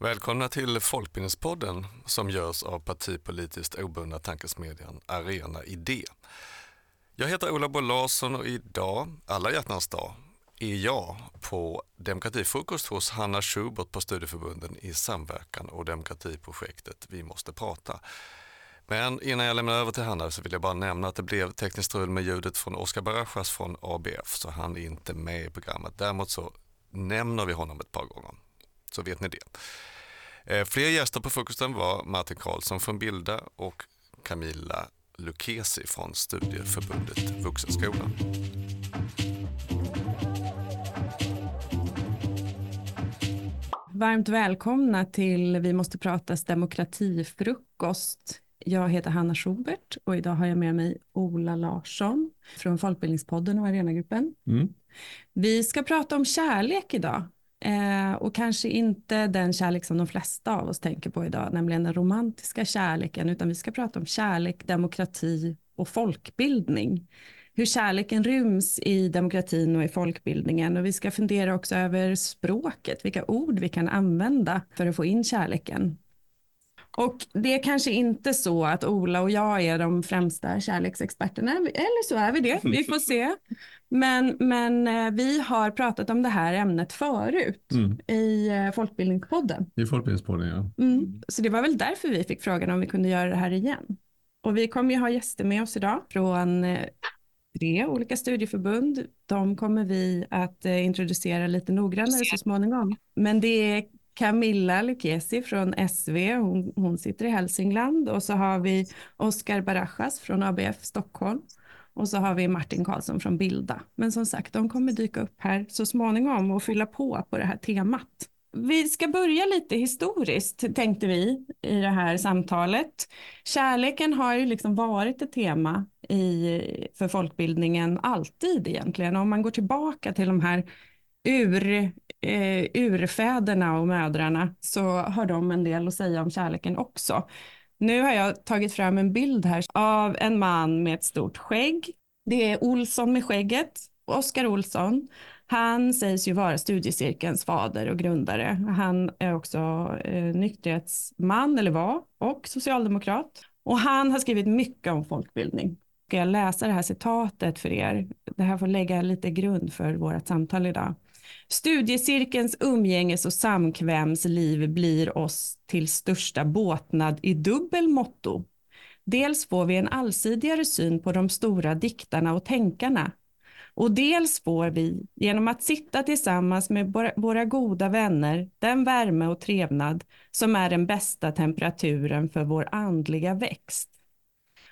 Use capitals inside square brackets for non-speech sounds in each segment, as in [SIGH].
Välkomna till Folkbildningspodden som görs av partipolitiskt obundna tankesmedjan Arena Idé. Jag heter Ola Bo Larsson och idag, alla hjärtans dag, är jag på demokratifrukost hos Hanna Schubert på studieförbunden i samverkan och demokratiprojektet Vi måste prata. Men innan jag lämnar över till Hanna så vill jag bara nämna att det blev tekniskt strul med ljudet från Oskar Barajas från ABF så han är inte med i programmet. Däremot så nämner vi honom ett par gånger. Så vet ni det. Eh, fler gäster på frukosten var Martin Karlsson från Bilda och Camilla Lucchesi från Studieförbundet Vuxenskolan. Varmt välkomna till Vi måste pratas demokratifrukost. Jag heter Hanna Schubert och idag har jag med mig Ola Larsson från Folkbildningspodden och Arenagruppen. Mm. Vi ska prata om kärlek idag eh, och kanske inte den kärlek som de flesta av oss tänker på idag, nämligen den romantiska kärleken, utan vi ska prata om kärlek, demokrati och folkbildning hur kärleken ryms i demokratin och i folkbildningen. Och vi ska fundera också över språket, vilka ord vi kan använda för att få in kärleken. Och det är kanske inte så att Ola och jag är de främsta kärleksexperterna, eller så är vi det, vi får se. Men, men eh, vi har pratat om det här ämnet förut mm. i eh, Folkbildningspodden. I Folkbildningspodden, ja. Mm. Så det var väl därför vi fick frågan om vi kunde göra det här igen. Och vi kommer ju ha gäster med oss idag från eh, tre olika studieförbund. De kommer vi att introducera lite noggrannare så småningom. Men det är Camilla Lucchesi från SV, hon, hon, sitter i Hälsingland och så har vi Oskar Barajas från ABF Stockholm och så har vi Martin Karlsson från Bilda. Men som sagt, de kommer dyka upp här så småningom och fylla på på det här temat. Vi ska börja lite historiskt tänkte vi i det här samtalet. Kärleken har ju liksom varit ett tema i, för folkbildningen alltid egentligen. Om man går tillbaka till de här ur, eh, urfäderna och mödrarna så har de en del att säga om kärleken också. Nu har jag tagit fram en bild här av en man med ett stort skägg. Det är Olsson med skägget, Oskar Olsson. Han sägs ju vara studiecirkelns fader och grundare. Han är också eh, nykterhetsman, eller var, och socialdemokrat. Och han har skrivit mycket om folkbildning. Ska jag läsa det här citatet för er? Det här får lägga lite grund för vårt samtal idag. Studiecirkelns umgänges och samkvämsliv blir oss till största båtnad i dubbel motto. Dels får vi en allsidigare syn på de stora diktarna och tänkarna och dels får vi, genom att sitta tillsammans med våra goda vänner, den värme och trevnad som är den bästa temperaturen för vår andliga växt.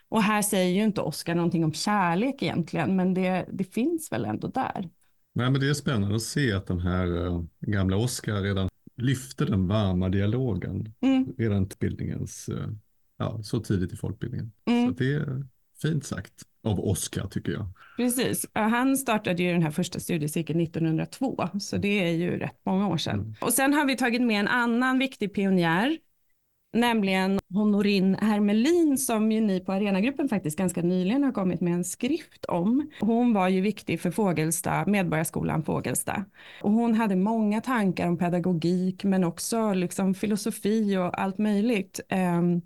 Och här säger ju inte Oskar någonting om kärlek egentligen, men det, det finns väl ändå där. Nej, men det är spännande att se att den här uh, gamla Oskar redan lyfte den varma dialogen mm. redan till bildningens, uh, ja, så tidigt i folkbildningen. Mm. Så det är fint sagt av Oskar tycker jag. Precis, han startade ju den här första studiecirkeln 1902, så det är ju rätt många år sedan. Mm. Och sen har vi tagit med en annan viktig pionjär, nämligen Honorin Hermelin som ju ni på Arenagruppen faktiskt ganska nyligen har kommit med en skrift om. Hon var ju viktig för Fågelsta, Medborgarskolan Fågelsta. Och hon hade många tankar om pedagogik men också liksom filosofi och allt möjligt. Ehm,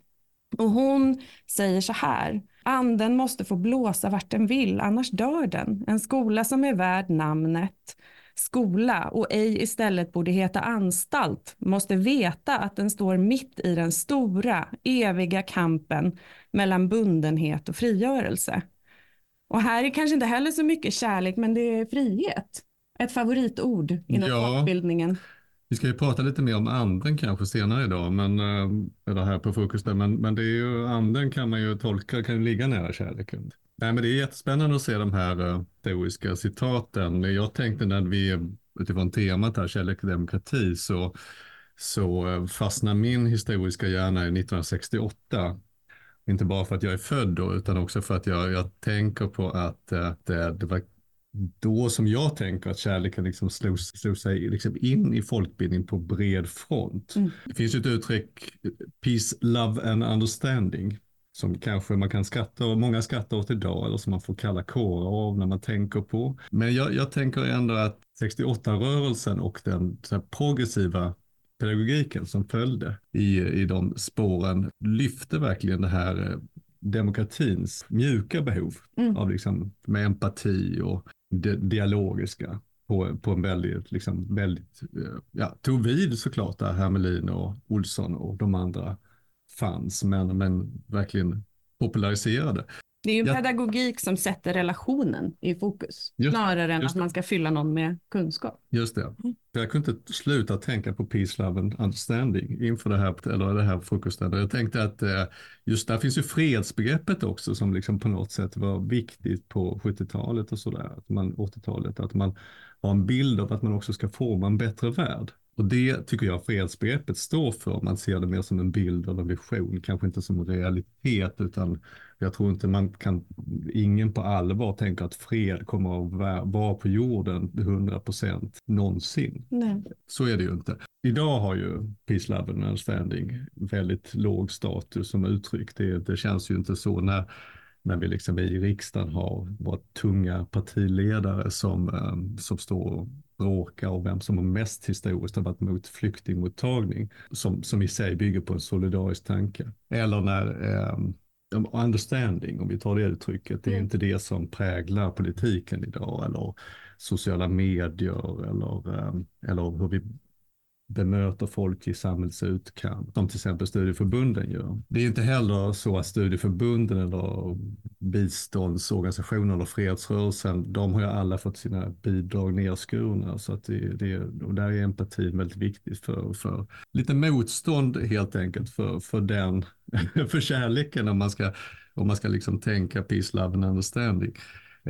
och hon säger så här, anden måste få blåsa vart den vill, annars dör den. En skola som är värd namnet skola och ej istället borde heta anstalt måste veta att den står mitt i den stora, eviga kampen mellan bundenhet och frigörelse. Och här är kanske inte heller så mycket kärlek, men det är frihet. Ett favoritord inom ja. folkbildningen. Vi ska ju prata lite mer om anden kanske senare idag, men, eh, eller här på frukosten, men, men det är ju, anden kan man ju tolka, kan ligga nära kärleken. Nej, men det är jättespännande att se de här uh, teoriska citaten. Jag tänkte när vi utifrån temat här, kärlek och demokrati, så, så uh, fastnar min historiska hjärna i 1968. Inte bara för att jag är född då, utan också för att jag, jag tänker på att uh, det, det var då som jag tänker att kärleken liksom slog, slog sig liksom in i folkbildning på bred front. Mm. Det finns ett uttryck, peace, love and understanding, som kanske man kan skratta och många skrattar åt idag eller som man får kalla kårar av när man tänker på. Men jag, jag tänker ändå att 68-rörelsen och den progressiva pedagogiken som följde i, i de spåren lyfte verkligen det här eh, demokratins mjuka behov mm. av liksom, med empati och det dialogiska på, på en väldigt, liksom, väldigt, eh, ja, tog vid såklart där Hermelin och Olsson och de andra fanns, men, men verkligen populariserade. Det är ju en pedagogik som sätter relationen i fokus, just, snarare än att man ska fylla någon med kunskap. Just det. Jag kunde inte sluta tänka på peace, love and understanding inför det här, eller det här frukosten. Jag tänkte att eh, just där finns ju fredsbegreppet också som liksom på något sätt var viktigt på 70-talet och sådär, 80-talet, att man har en bild av att man också ska forma en bättre värld. Och det tycker jag fredsbegreppet står för. Man ser det mer som en bild av en vision, kanske inte som en realitet, utan jag tror inte man kan, ingen på allvar tänker att fred kommer att vara på jorden 100 procent någonsin. Nej. Så är det ju inte. Idag har ju Peace, Love and Understanding väldigt låg status som uttryck. Det, det känns ju inte så när när vi liksom i riksdagen har våra tunga partiledare som, eh, som står bråkar och vem som har mest historiskt har varit mot flyktingmottagning som, som i sig bygger på en solidarisk tanke. Eller när eh, understanding, om vi tar det uttrycket, det är mm. inte det som präglar politiken idag eller sociala medier eller, eh, eller hur vi bemöter folk i samhällets utkant, som till exempel studieförbunden gör. Det är inte heller så att studieförbunden eller biståndsorganisationer eller fredsrörelsen, de har ju alla fått sina bidrag nedskurna. Så att det, det, och där är empatin väldigt viktigt för, för lite motstånd helt enkelt för, för den, [LAUGHS] för kärleken om man ska, om man ska liksom tänka peace, love and understanding.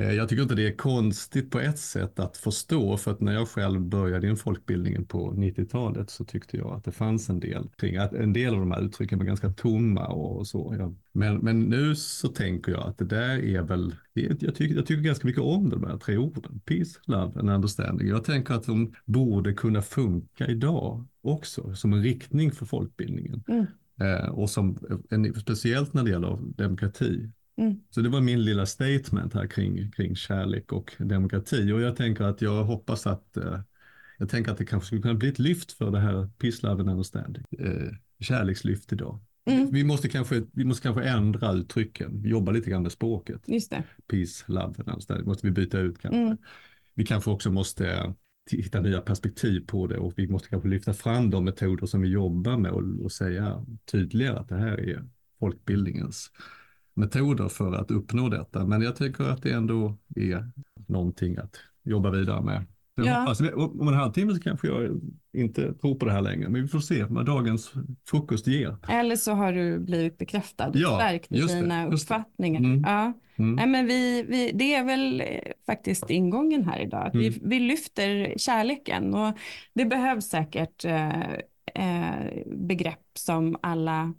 Eh, jag tycker inte det är konstigt på ett sätt att förstå, för att när jag själv började i folkbildningen på 90-talet så tyckte jag att det fanns en del kring att en del av de här uttrycken var ganska tomma och så. Ja. Men, men nu så tänker jag att det där är väl, jag tycker, jag tycker ganska mycket om de här tre orden, peace, love and understanding. Jag tänker att de borde kunna funka idag också som en riktning för folkbildningen. Mm. Eh, och som, speciellt när det gäller demokrati. Mm. Så det var min lilla statement här kring, kring kärlek och demokrati. Och jag tänker att jag hoppas att eh, jag tänker att det kanske skulle kunna bli ett lyft för det här Peace, Love and Understanding. Eh, kärlekslyft idag. Mm. Vi, måste kanske, vi måste kanske ändra uttrycken, jobba lite grann med språket. Just det. Peace, Love and Understanding måste vi byta ut kanske. Mm. Vi kanske också måste hitta nya perspektiv på det och vi måste kanske lyfta fram de metoder som vi jobbar med och, och säga tydligare att det här är folkbildningens metoder för att uppnå detta. Men jag tycker att det ändå är någonting att jobba vidare med. ja. hoppas, om en halvtimme så kanske jag inte tror på det här längre, men vi får se vad dagens frukost ger. Eller så har du blivit bekräftad, ja, stärkt i dina uppfattningar. Mm. Ja. Mm. Nej, men vi, vi, det är väl eh, faktiskt ingången här idag, att mm. vi, vi lyfter kärleken och det behövs säkert eh, eh, begrepp som alla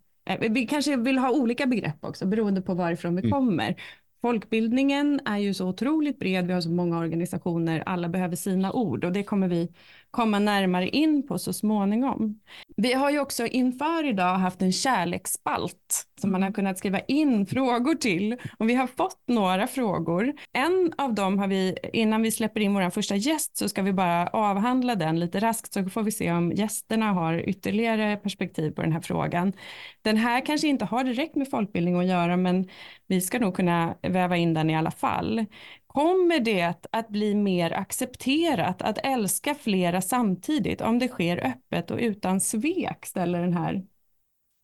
vi kanske vill ha olika begrepp också beroende på varifrån vi mm. kommer. Folkbildningen är ju så otroligt bred, vi har så många organisationer, alla behöver sina ord och det kommer vi komma närmare in på så småningom. Vi har ju också inför idag haft en kärleksspalt som man har kunnat skriva in frågor till och vi har fått några frågor. En av dem har vi, innan vi släpper in vår första gäst så ska vi bara avhandla den lite raskt så får vi se om gästerna har ytterligare perspektiv på den här frågan. Den här kanske inte har direkt med folkbildning att göra men vi ska nog kunna väva in den i alla fall. Kommer det att bli mer accepterat att älska flera samtidigt om det sker öppet och utan svek, ställer den här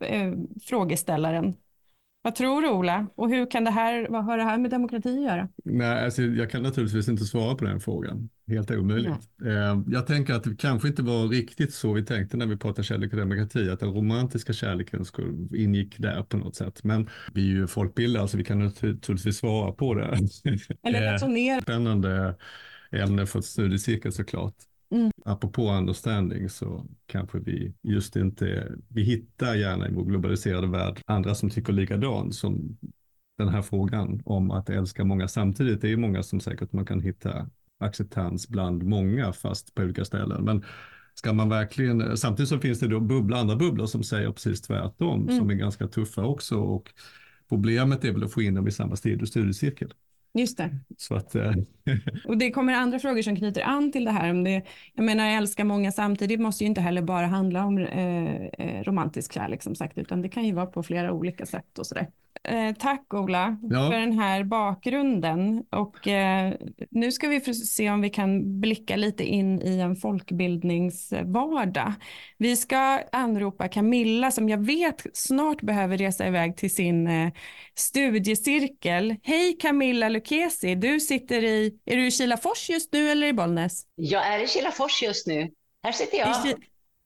eh, frågeställaren. Vad tror du Ola? Och hur kan det här, vad har det här med demokrati att göra? Nej, alltså, jag kan naturligtvis inte svara på den frågan. Helt omöjligt. Eh, jag tänker att det kanske inte var riktigt så vi tänkte när vi pratade kärlek och demokrati, att den romantiska kärleken skulle, ingick där på något sätt. Men vi är ju folkbildare så vi kan naturligtvis svara på det. Eller resonera. [LAUGHS] Spännande ämne för ett studiecirkel såklart. Mm. Apropå understanding så kanske vi just inte, vi hittar gärna i vår globaliserade värld andra som tycker likadant som den här frågan om att älska många samtidigt. Det är många som säkert man kan hitta acceptans bland många fast på olika ställen. Men ska man verkligen, samtidigt så finns det då bubbla, andra bubblor som säger precis tvärtom mm. som är ganska tuffa också och problemet är väl att få in dem i samma studiecirkel. Just det. Så att, eh, [LAUGHS] Och det kommer andra frågor som knyter an till det här. Om det, jag menar, älska många samtidigt måste ju inte heller bara handla om eh, eh, romantisk kärlek som sagt, utan det kan ju vara på flera olika sätt och sådär. Eh, tack Ola Ja. för den här bakgrunden och eh, nu ska vi se om vi kan blicka lite in i en folkbildningsvardag. Vi ska anropa Camilla som jag vet snart behöver resa iväg till sin eh, studiecirkel. Hej Camilla Lucchesi, du sitter i, är du i Kilafors just nu eller i Bollnäs? Jag är i Kilafors just nu. Här sitter I jag. Ki-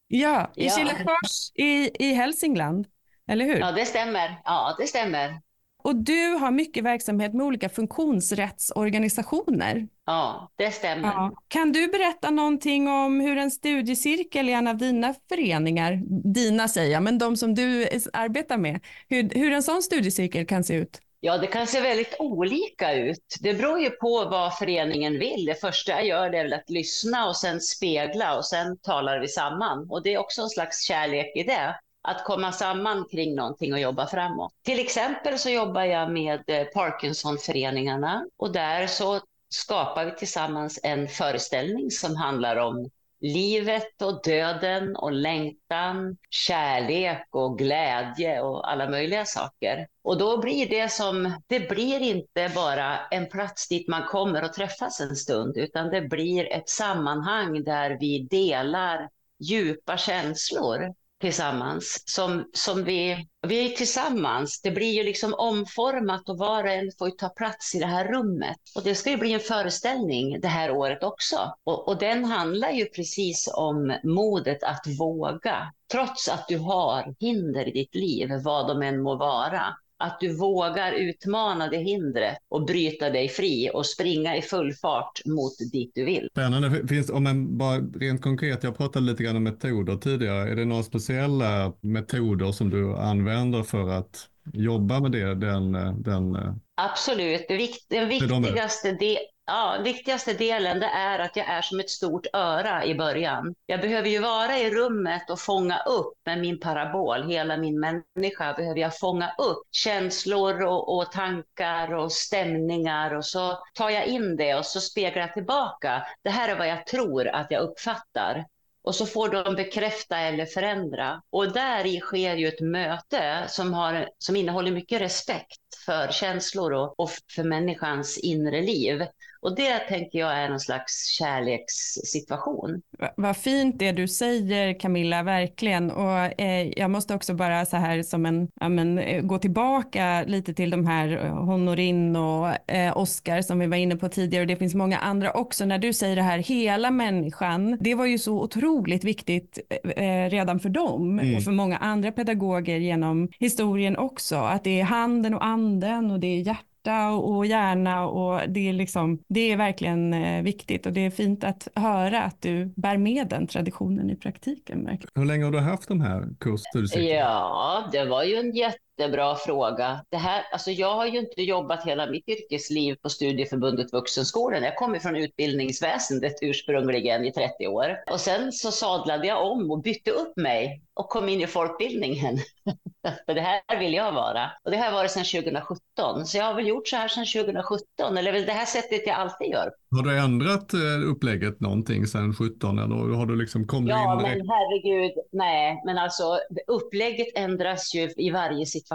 ja, i Ja. Kilafors i, i Hälsingland, eller hur? Ja, det stämmer. Ja, det stämmer. Och du har mycket verksamhet med olika funktionsrättsorganisationer. Ja, det stämmer. Ja. Kan du berätta någonting om hur en studiecirkel i en av dina föreningar, dina säger jag, men de som du arbetar med, hur, hur en sån studiecirkel kan se ut? Ja, det kan se väldigt olika ut. Det beror ju på vad föreningen vill. Det första jag gör det är väl att lyssna och sen spegla och sen talar vi samman. Och det är också en slags kärlek i det. Att komma samman kring någonting och jobba framåt. Till exempel så jobbar jag med eh, Parkinsonföreningarna och där så skapar vi tillsammans en föreställning som handlar om livet och döden och längtan, kärlek och glädje och alla möjliga saker. Och då blir det som, det blir inte bara en plats dit man kommer och träffas en stund, utan det blir ett sammanhang där vi delar djupa känslor tillsammans. Som, som vi, vi är tillsammans. Det blir ju liksom omformat och var och en får ju ta plats i det här rummet. Och det ska ju bli en föreställning det här året också. Och, och den handlar ju precis om modet att våga. Trots att du har hinder i ditt liv, vad de än må vara. Att du vågar utmana det hindret och bryta dig fri och springa i full fart mot dit du vill. Spännande. Finns, om en, bara rent konkret, jag pratade lite grann om metoder tidigare. Är det några speciella metoder som du använder för att jobba med det? Den, den, Absolut. Det vikt, den de viktigaste, de, ja, viktigaste delen det är att jag är som ett stort öra i början. Jag behöver ju vara i rummet och fånga upp med min parabol, hela min människa behöver jag fånga upp känslor och, och tankar och stämningar och så tar jag in det och så speglar jag tillbaka. Det här är vad jag tror att jag uppfattar. Och så får de bekräfta eller förändra. Och där i sker ju ett möte som, har, som innehåller mycket respekt för känslor och, och för människans inre liv. Och det tänker jag är någon slags kärlekssituation. Va- Vad fint det du säger Camilla, verkligen. Och eh, jag måste också bara så här som en, ja, men, eh, gå tillbaka lite till de här eh, Honorin och eh, Oscar som vi var inne på tidigare och det finns många andra också. När du säger det här, hela människan, det var ju så otroligt viktigt eh, redan för dem Mm. och för många andra pedagoger genom historien också. Att det är handen och anden och det är hjärtat hjärta och hjärna och det är liksom, det är verkligen eh, viktigt och det är fint att höra att du bär med den traditionen i praktiken. Hur länge har du haft de här kursstudiecirklarna? Ja, det var ju en jättebra fråga. Det här, alltså jag har ju inte jobbat hela mitt yrkesliv på Studieförbundet Vuxenskolan. Jag kommer från utbildningsväsendet ursprungligen i 30 år. Och sen så sadlade jag om och bytte upp mig och kom in i folkbildningen. [LAUGHS] För det här vill jag vara. Och det har jag varit sedan 2017. Så jag har väl gjort så här sedan 2017. Eller väl det här sättet jag alltid gör. Har du ändrat eh, upplägget någonting sedan 17 eller har du liksom kommit Ja, in men direkt? herregud, nej, men alltså upplägget ändras ju i varje situation.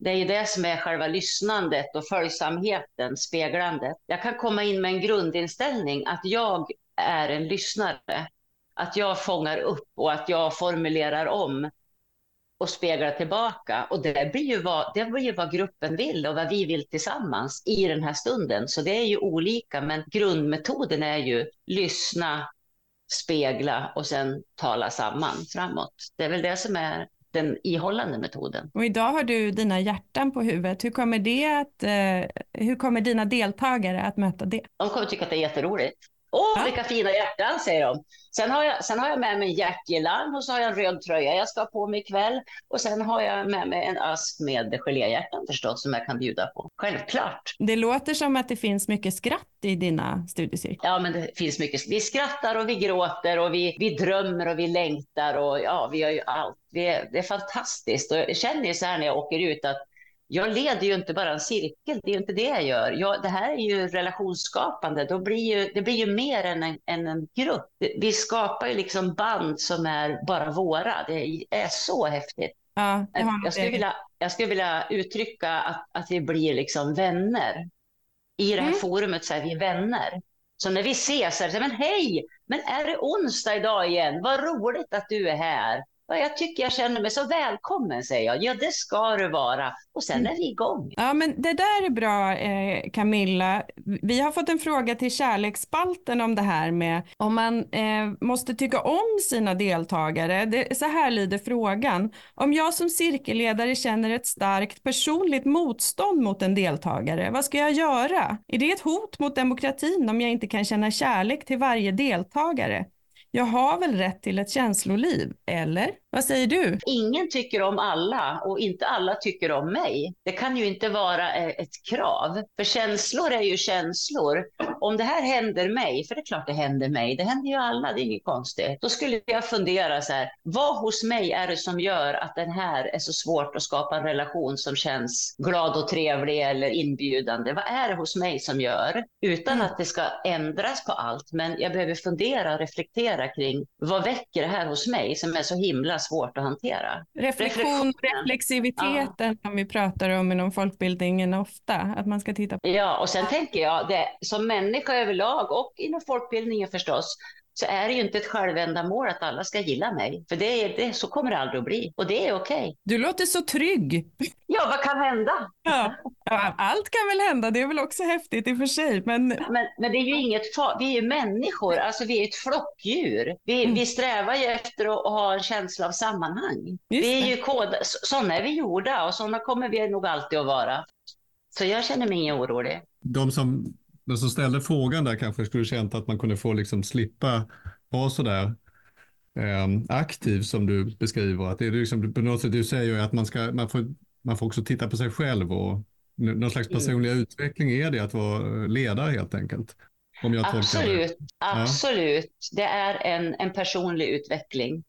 Det är ju det som är själva lyssnandet och följsamheten, speglandet. Jag kan komma in med en grundinställning att jag är en lyssnare, att jag fångar upp och att jag formulerar om och speglar tillbaka. Och det blir, ju vad, det blir ju vad gruppen vill och vad vi vill tillsammans i den här stunden. Så det är ju olika, men grundmetoden är ju lyssna, spegla och sen tala samman framåt. Det är väl det som är den ihållande metoden. Och idag har du dina hjärtan på huvudet. Hur kommer, det att, eh, hur kommer dina deltagare att möta det? De kommer tycka att det är jätteroligt. Åh, vilka fina hjärtan, säger de. Sen har, jag, sen har jag med mig en hjärtgirlang och så har jag en röd tröja jag ska ha på mig ikväll. Och sen har jag med mig en ask med geléhjärtan förstås som jag kan bjuda på. Självklart. Det låter som att det finns mycket skratt i dina studiecirklar. Ja, men det finns mycket. Vi skrattar och vi gråter och vi, vi drömmer och vi längtar och ja, vi gör ju allt. Det är, det är fantastiskt och jag känner ju så här när jag åker ut att jag leder ju inte bara en cirkel, det är ju inte det jag gör. Jag, det här är ju relationsskapande, Då blir ju, det blir ju mer än en, än en grupp. Vi skapar ju liksom band som är bara våra. Det är så häftigt. Ja, jag, skulle vilja, jag skulle vilja uttrycka att, att vi blir liksom vänner. I det här mm. forumet så är vi vänner. Så när vi ses så är det så men hej, men är det onsdag idag igen? Vad roligt att du är här. Jag tycker jag känner mig så välkommen, säger jag. Ja, det ska du vara. Och sen är vi igång. Ja, men det där är bra, eh, Camilla. Vi har fått en fråga till kärleksspalten om det här med om man eh, måste tycka om sina deltagare. Det, så här lyder frågan. Om jag som cirkelledare känner ett starkt personligt motstånd mot en deltagare, vad ska jag göra? Är det ett hot mot demokratin om jag inte kan känna kärlek till varje deltagare? Jag har väl rätt till ett känsloliv, eller? Vad säger du? Ingen tycker om alla och inte alla tycker om mig. Det kan ju inte vara eh, ett krav, för känslor är ju känslor. Om det här händer mig, för det är klart det händer mig, det händer ju alla, det är inget konstigt. Då skulle jag fundera så här, vad hos mig är det som gör att den här är så svårt att skapa en relation som känns glad och trevlig eller inbjudande? Vad är det hos mig som gör? Utan mm. att det ska ändras på allt, men jag behöver fundera och reflektera kring vad väcker det här hos mig som är så himla svårt att hantera. Reflektion, reflexiviteten ja. som vi pratar om inom folkbildningen ofta, att man ska titta på. Ja, och sen tänker jag det som människa överlag och inom folkbildningen förstås, så är det ju inte ett självändamål att alla ska gilla mig. För det är, det, så kommer det aldrig att bli. Och det är okej. Okay. Du låter så trygg. Ja, vad kan hända? Ja. ja. allt kan väl hända. Det är väl också häftigt i och för sig. Men, men, men det är ju inget Vi är ju människor. Alltså, vi är ett flockdjur. Vi, mm. vi strävar ju efter att, ha en känsla av sammanhang. Just vi är ju kod... Sådana är vi gjorda och sådana kommer vi nog alltid att vara. Så jag känner mig ingen orolig. De som den som ställde frågan där kanske skulle känt att man kunde få liksom slippa vara så där eh, aktiv som du beskriver. Att det är liksom, på något sätt, du säger att man, ska, man, får, man får också titta på sig själv och någon slags mm. personlig mm. utveckling är det att vara ledare helt enkelt. Om jag absolut, absolut. Ja. Det är en, en personlig utveckling.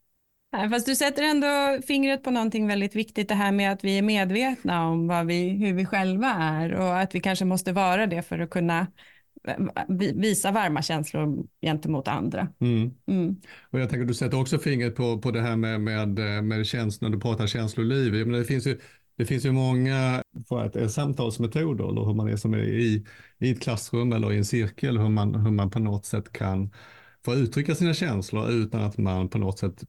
Fast du sätter ändå fingret på någonting väldigt viktigt, det här med att vi är medvetna om vad vi, hur vi själva är och att vi kanske måste vara det för att kunna visa varma känslor gentemot andra. Mm. Mm. Och jag tänker du sätter också fingret på, på det här med, med, med känslor, när du pratar känsloliv. Men det finns ju det finns ju många att, samtalsmetoder eller hur man är som är i, i ett klassrum eller i en cirkel, hur man, hur man på något sätt kan få uttrycka sina känslor utan att man på något sätt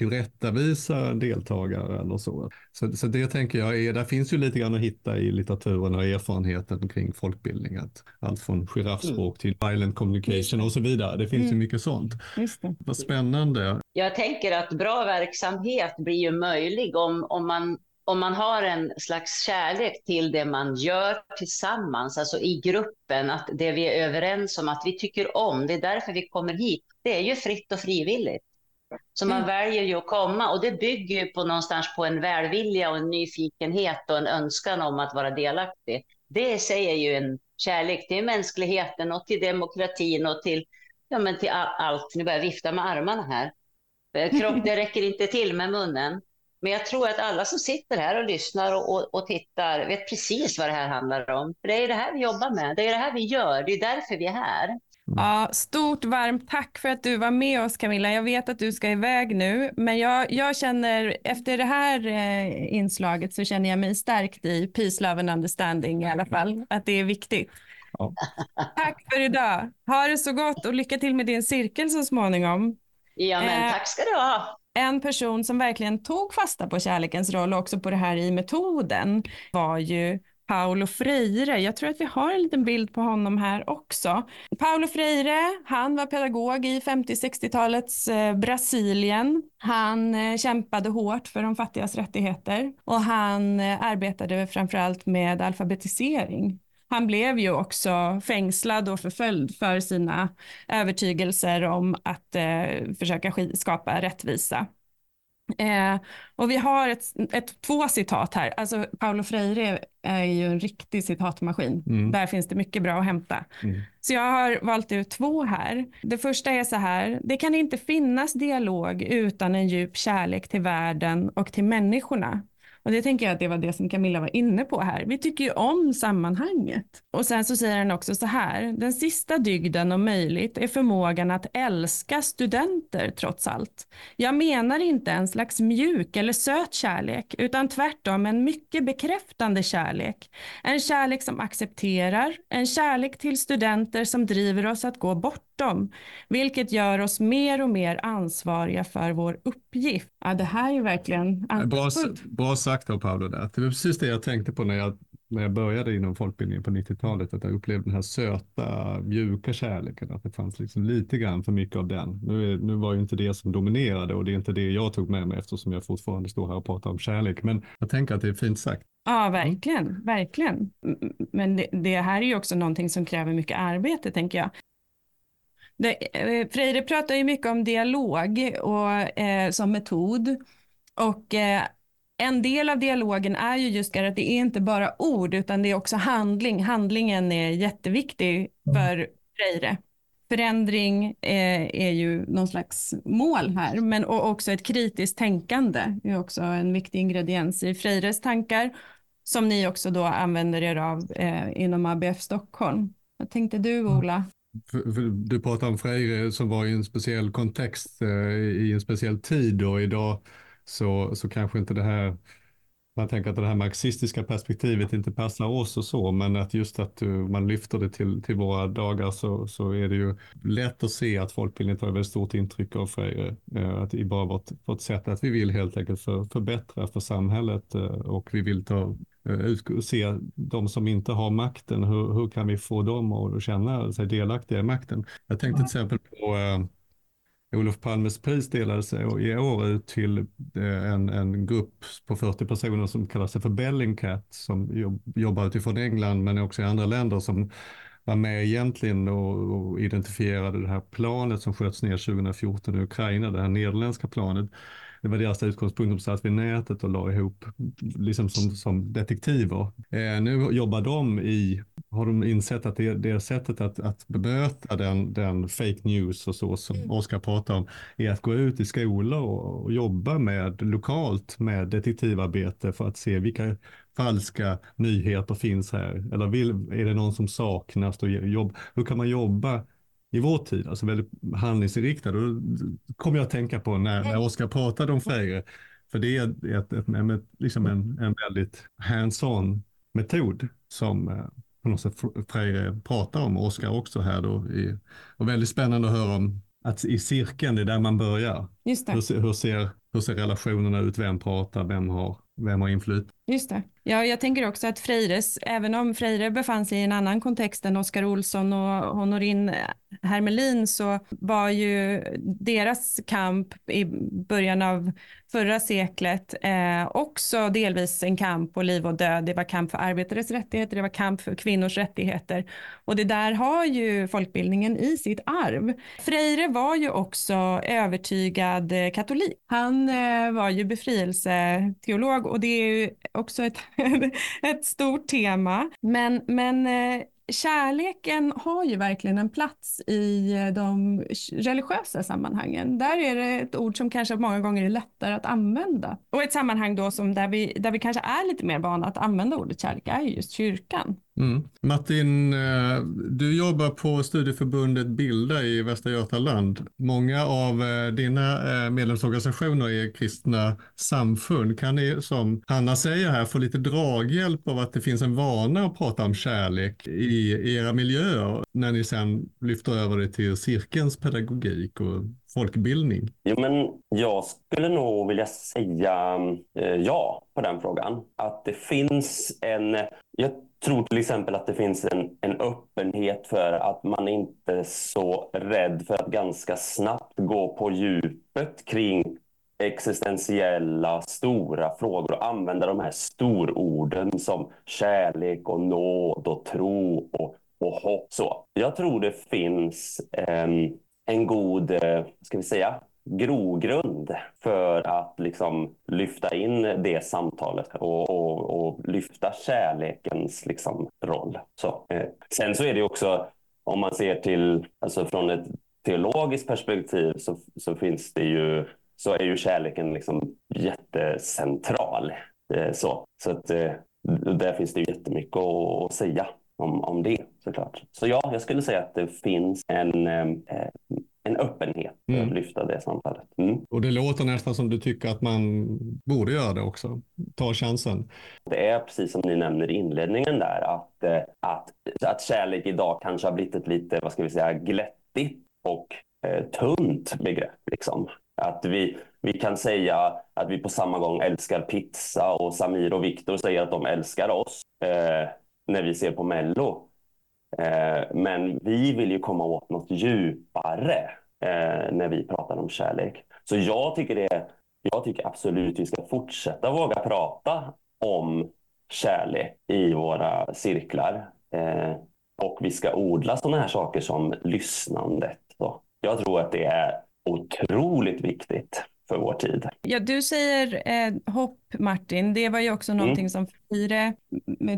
tillrättavisa deltagare eller så. så. Så det tänker jag är, där finns ju lite grann att hitta i litteraturen och erfarenheten kring folkbildning. Att allt från giraffspråk mm. till violent communication och så vidare. Det finns mm. ju mycket sånt. Vad spännande. Jag tänker att bra verksamhet blir ju möjlig om, om man om man har en slags kärlek till det man gör tillsammans, alltså i gruppen, att det vi är överens om, att vi tycker om, det är därför vi kommer hit, det är ju fritt och frivilligt. Så man mm. väljer ju att komma och det bygger ju på någonstans på en välvilja och en nyfikenhet och en önskan om att vara delaktig. Det säger ju en kärlek till mänskligheten och till demokratin och till, ja, men till allt. Nu börjar jag vifta med armarna här. Kropp, det räcker inte till med munnen. Men jag tror att alla som sitter här och lyssnar och, och, och, tittar vet precis vad det här handlar om. För det är det här vi jobbar med, det är det här vi gör, det är därför vi är här. Ja, stort varmt tack för att du var med oss Camilla. Jag vet att du ska iväg nu, men jag, jag känner efter det här eh, inslaget så känner jag mig stärkt i peace, love and understanding i alla fall, att det är viktigt. Ja. [LAUGHS] Tack för idag. Ha det så gott och lycka till med din cirkel så småningom. Ja, men eh, tack ska du ha. En person som verkligen tog fasta på kärlekens roll och också på det här i metoden var ju Paulo Freire. Jag tror att vi har en liten bild på honom här också. Paulo Freire, han var pedagog i 50-60-talets eh, Brasilien. Han eh, kämpade hårt för de fattigas rättigheter och han eh, arbetade framförallt med alfabetisering. Han blev ju också fängslad och förföljd för sina övertygelser om att eh, försöka skapa rättvisa. Eh, och vi har ett, ett, två citat här. Alltså, Paulo Freire är ju en riktig citatmaskin. Mm. Där finns det mycket bra att hämta. Mm. Så jag har valt ut två här. Det första är så här. Det kan inte finnas dialog utan en djup kärlek till världen och till människorna. Och det tänker jag att det var det som Camilla var inne på här. Vi tycker ju om sammanhanget. Och sen så säger han också så här, den sista dygden om möjligt är förmågan att älska studenter trots allt. Jag menar inte en slags mjuk eller söt kärlek, utan tvärtom en mycket bekräftande kärlek. En kärlek som accepterar, en kärlek till studenter som driver oss att gå bort bortom, vilket gör oss mer och mer ansvariga för vår uppgift. Ja, det här är verkligen bra, bra sagt av Paolo där. Det var precis det jag tänkte på när jag, när jag började inom folkbildningen på 90-talet, att jag upplevde den här söta, mjuka kärleken, att det fanns liksom lite grann för mycket av den. Nu, nu var ju inte det som dominerade och det är inte det jag tog med mig eftersom jag fortfarande står här och pratar om kärlek, men jag tänker att det är fint sagt. Ja, verkligen, verkligen. Men det, det här är ju också någonting som kräver mycket arbete, tänker jag. Det, eh, Freire pratar ju mycket om dialog och, eh, som metod. Och eh, en del av dialogen är ju just att det är inte bara ord utan det är också handling. Handlingen är jätteviktig mm. för Freire. Förändring eh, är ju någon slags mål här, men också ett kritiskt tänkande är också en viktig ingrediens i Freires tankar som ni också då använder er av eh, inom ABF Stockholm. Vad tänkte du mm. Ola? Du pratar om Freire som var i en speciell kontext eh, i en speciell tid och idag så, så kanske inte det här man tänker att det här marxistiska perspektivet inte passar oss och så, men att just att man lyfter det till, till våra dagar så, så är det ju lätt att se att folkbildningen tar väldigt stort intryck av Freire. Eh, att i bara vårt, vårt sätt att vi vill helt enkelt för, förbättra för samhället eh, och vi vill ta ut, se de som inte har makten, hur, hur kan vi få dem att känna sig delaktiga i makten? Jag tänkte till exempel på Olof Palmes pris delades i år ut till eh, en, en grupp på 40 personer som kallar sig för Bellingcat som jobbar utifrån England men också i andra länder som var med egentligen och, och identifierade det här planet som sköts ner 2014 i Ukraina, det här nederländska planet det var deras utgångspunkt. De satt vid nätet och la ihop liksom som, som detektiver. Eh, nu jobbar de i, har de insett att det, det sättet att, att bemöta den, den fake news och så som mm. Oskar pratar om är att gå ut i skolor och, och jobba med lokalt med detektivarbete för att se vilka falska nyheter finns här? Eller vill, är det någon som saknas? Och jobb, hur kan man jobba i vår tid, alltså väldigt handlingsinriktad. Då kommer jag att tänka på när, när Oskar pratade om Freire, för det är ett, ett, ett, liksom en, en väldigt hands-on metod som eh, på något sätt Freire pratar om, och Oskar också här då. I, och väldigt spännande att höra om att i cirkeln, det är där man börjar. Just det. Hur, hur, ser, hur ser relationerna ut, vem pratar, vem har, vem har inflytande? Just det. Ja, jag tänker också att Freires, även om Freire befann sig i en annan kontext än Oskar Olsson och Honorin Hermelin så var ju deras kamp i början av förra seklet eh, också delvis en kamp på liv och död. Det var kamp för arbetares rättigheter, det var kamp för kvinnors rättigheter och det där har ju folkbildningen i sitt arv. Freire var ju också övertygad eh, katolik. Han eh, var ju befrielseteolog och det är ju också ett, [LAUGHS] ett stort tema. Men, men eh, kärleken har ju verkligen en plats i eh, de religiösa sammanhangen. Där är det ett ord som kanske många gånger är lättare att använda. Och ett sammanhang då som där vi, där vi kanske är lite mer vana att använda ordet kärlek är just kyrkan. Mm. Martin, eh, du jobbar på studieförbundet Bilda i Västra Götaland. Många av eh, dina eh, medlemsorganisationer är kristna samfund. Kan ni, som Hanna säger här, få lite draghjälp av att det finns en vana att prata om kärlek i era miljöer när ni sen lyfter över det till cirkelns pedagogik och folkbildning? Jo, men jag skulle nog vilja säga ja på den frågan. Att det finns en... Jag tror till exempel att det finns en, en öppenhet för att man inte är så rädd för att ganska snabbt gå på djupet kring existentiella stora frågor och använda de här stororden som kärlek och nåd och tro och, och hopp. Så jag tror det finns eh, en god, eh, ska vi säga, grogrund för att liksom lyfta in det samtalet och, och, och lyfta kärlekens liksom roll. Så, eh. Sen så är det också, om man ser till, alltså från ett teologiskt perspektiv så, så finns det ju, så är ju kärleken liksom jättecentral. Eh, så så att, eh, där finns det jättemycket att säga om, om det såklart. Så ja, jag skulle säga att det finns en, eh, en öppenhet mm. att lyfta det samtalet. Mm. Och det låter nästan som du tycker att man borde göra det också. Ta chansen. Det är precis som ni nämner i inledningen där att, eh, att, att kärlek idag kanske har blivit ett lite, vad ska vi säga, glättigt och eh, tunt begrepp. Liksom. Att vi, vi kan säga att vi på samma gång älskar pizza och Samir och Viktor säger att de älskar oss eh, när vi ser på Mello. Eh, men vi vill ju komma åt något djupare eh, när vi pratar om kärlek. Så jag tycker, det, jag tycker absolut vi ska fortsätta våga prata om kärlek i våra cirklar. Eh, och vi ska odla sådana här saker som lyssnandet. Jag tror att det är otroligt viktigt för vår tid. Ja, du säger eh, hopp, Martin. Det var ju också mm. någonting som Fire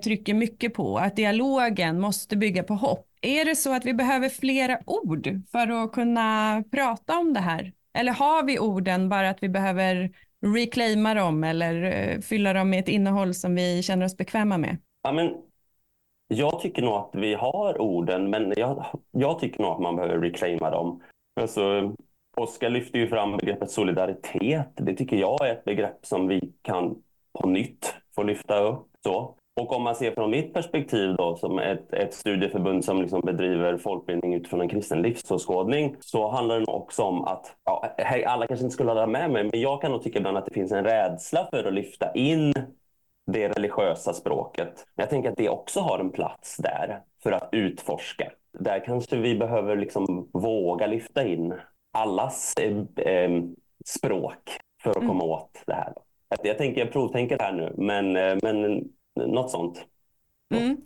trycker mycket på, att dialogen måste bygga på hopp. Är det så att vi behöver flera ord för att kunna prata om det här? Eller har vi orden bara att vi behöver reclaima dem eller eh, fylla dem med ett innehåll som vi känner oss bekväma med? Ja, men jag tycker nog att vi har orden, men jag, jag tycker nog att man behöver reclaima dem. Alltså, Oskar lyfter ju fram begreppet solidaritet. Det tycker jag är ett begrepp som vi kan på nytt få lyfta upp. Så. Och om man ser från mitt perspektiv då, som ett, ett studieförbund som liksom bedriver folkbildning utifrån en kristen livsåskådning så handlar det nog också om att, ja, hej, alla kanske inte skulle hålla med mig, men jag kan nog tycka ibland att det finns en rädsla för att lyfta in det religiösa språket. Jag tänker att det också har en plats där för att utforska. Där kanske vi behöver liksom våga lyfta in allas eh, eh, språk för att mm. komma åt det här. Jag tänker, jag provtänker här nu, men, eh, men något sånt. Mm.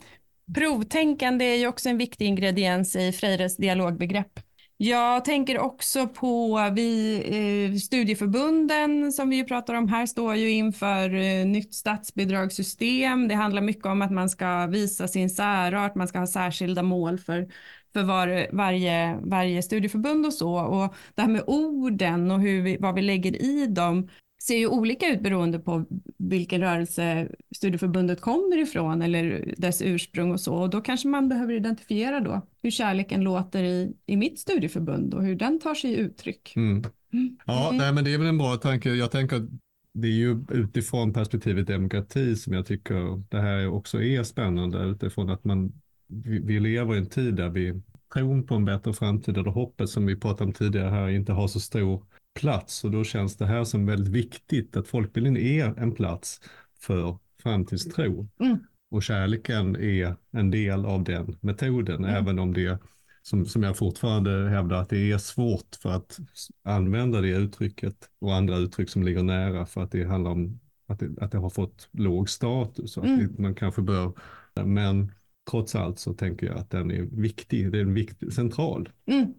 Provtänkande är ju också en viktig ingrediens i Freires dialogbegrepp. Jag tänker också på vi eh, studieförbunden som vi ju pratar om här står ju inför eh, nytt statsbidragssystem. Det handlar mycket om att man ska visa sin särart, man ska ha särskilda mål för för var, varje, varje studieförbund och så. Och det här med orden och hur vi, vad vi lägger i dem ser ju olika ut beroende på vilken rörelse studieförbundet kommer ifrån eller dess ursprung och så. Och då kanske man behöver identifiera då hur kärleken låter i, i mitt studieförbund och hur den tar sig uttryck. Mm. Mm. Ja, nej, men det är väl en bra tanke. Jag tänker det är ju utifrån perspektivet demokrati som jag tycker det här också är spännande utifrån att man vi, vi lever i en tid där vi tron på en bättre framtid där hoppet som vi pratade om tidigare här inte har så stor plats och då känns det här som väldigt viktigt att folkbildningen är en plats för framtidstro. Mm. Och kärleken är en del av den metoden, mm. även om det som, som jag fortfarande hävdar att det är svårt för att använda det uttrycket och andra uttryck som ligger nära för att det handlar om att det, att det har fått låg status. Och att mm. det, man kanske bör, men trots allt så tänker jag att den är viktig. Det är en viktig, central. Mm.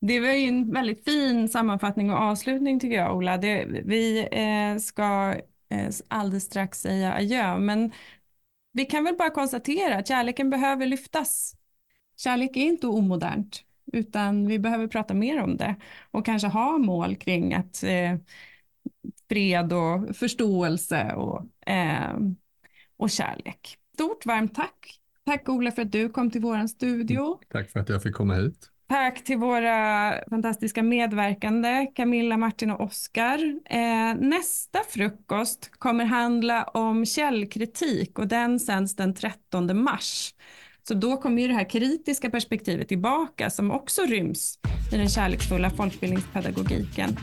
Det var ju en väldigt fin sammanfattning och avslutning tycker jag, Ola. Det, vi eh, ska eh, alldeles strax säga adjö, men vi kan väl bara konstatera att kärleken behöver lyftas. Kärlek är inte omodernt, utan vi behöver prata mer om det och kanske ha mål kring att eh, fred och förståelse och, eh, och kärlek. Stort varmt tack Tack Ola för att du kom till vår studio. Tack för att jag fick komma hit. Tack till våra fantastiska medverkande Camilla, Martin och Oskar. Eh, nästa frukost kommer handla om källkritik och den sänds den 13 mars. Så då kommer ju det här kritiska perspektivet tillbaka som också ryms i den kärleksfulla folkbildningspedagogiken.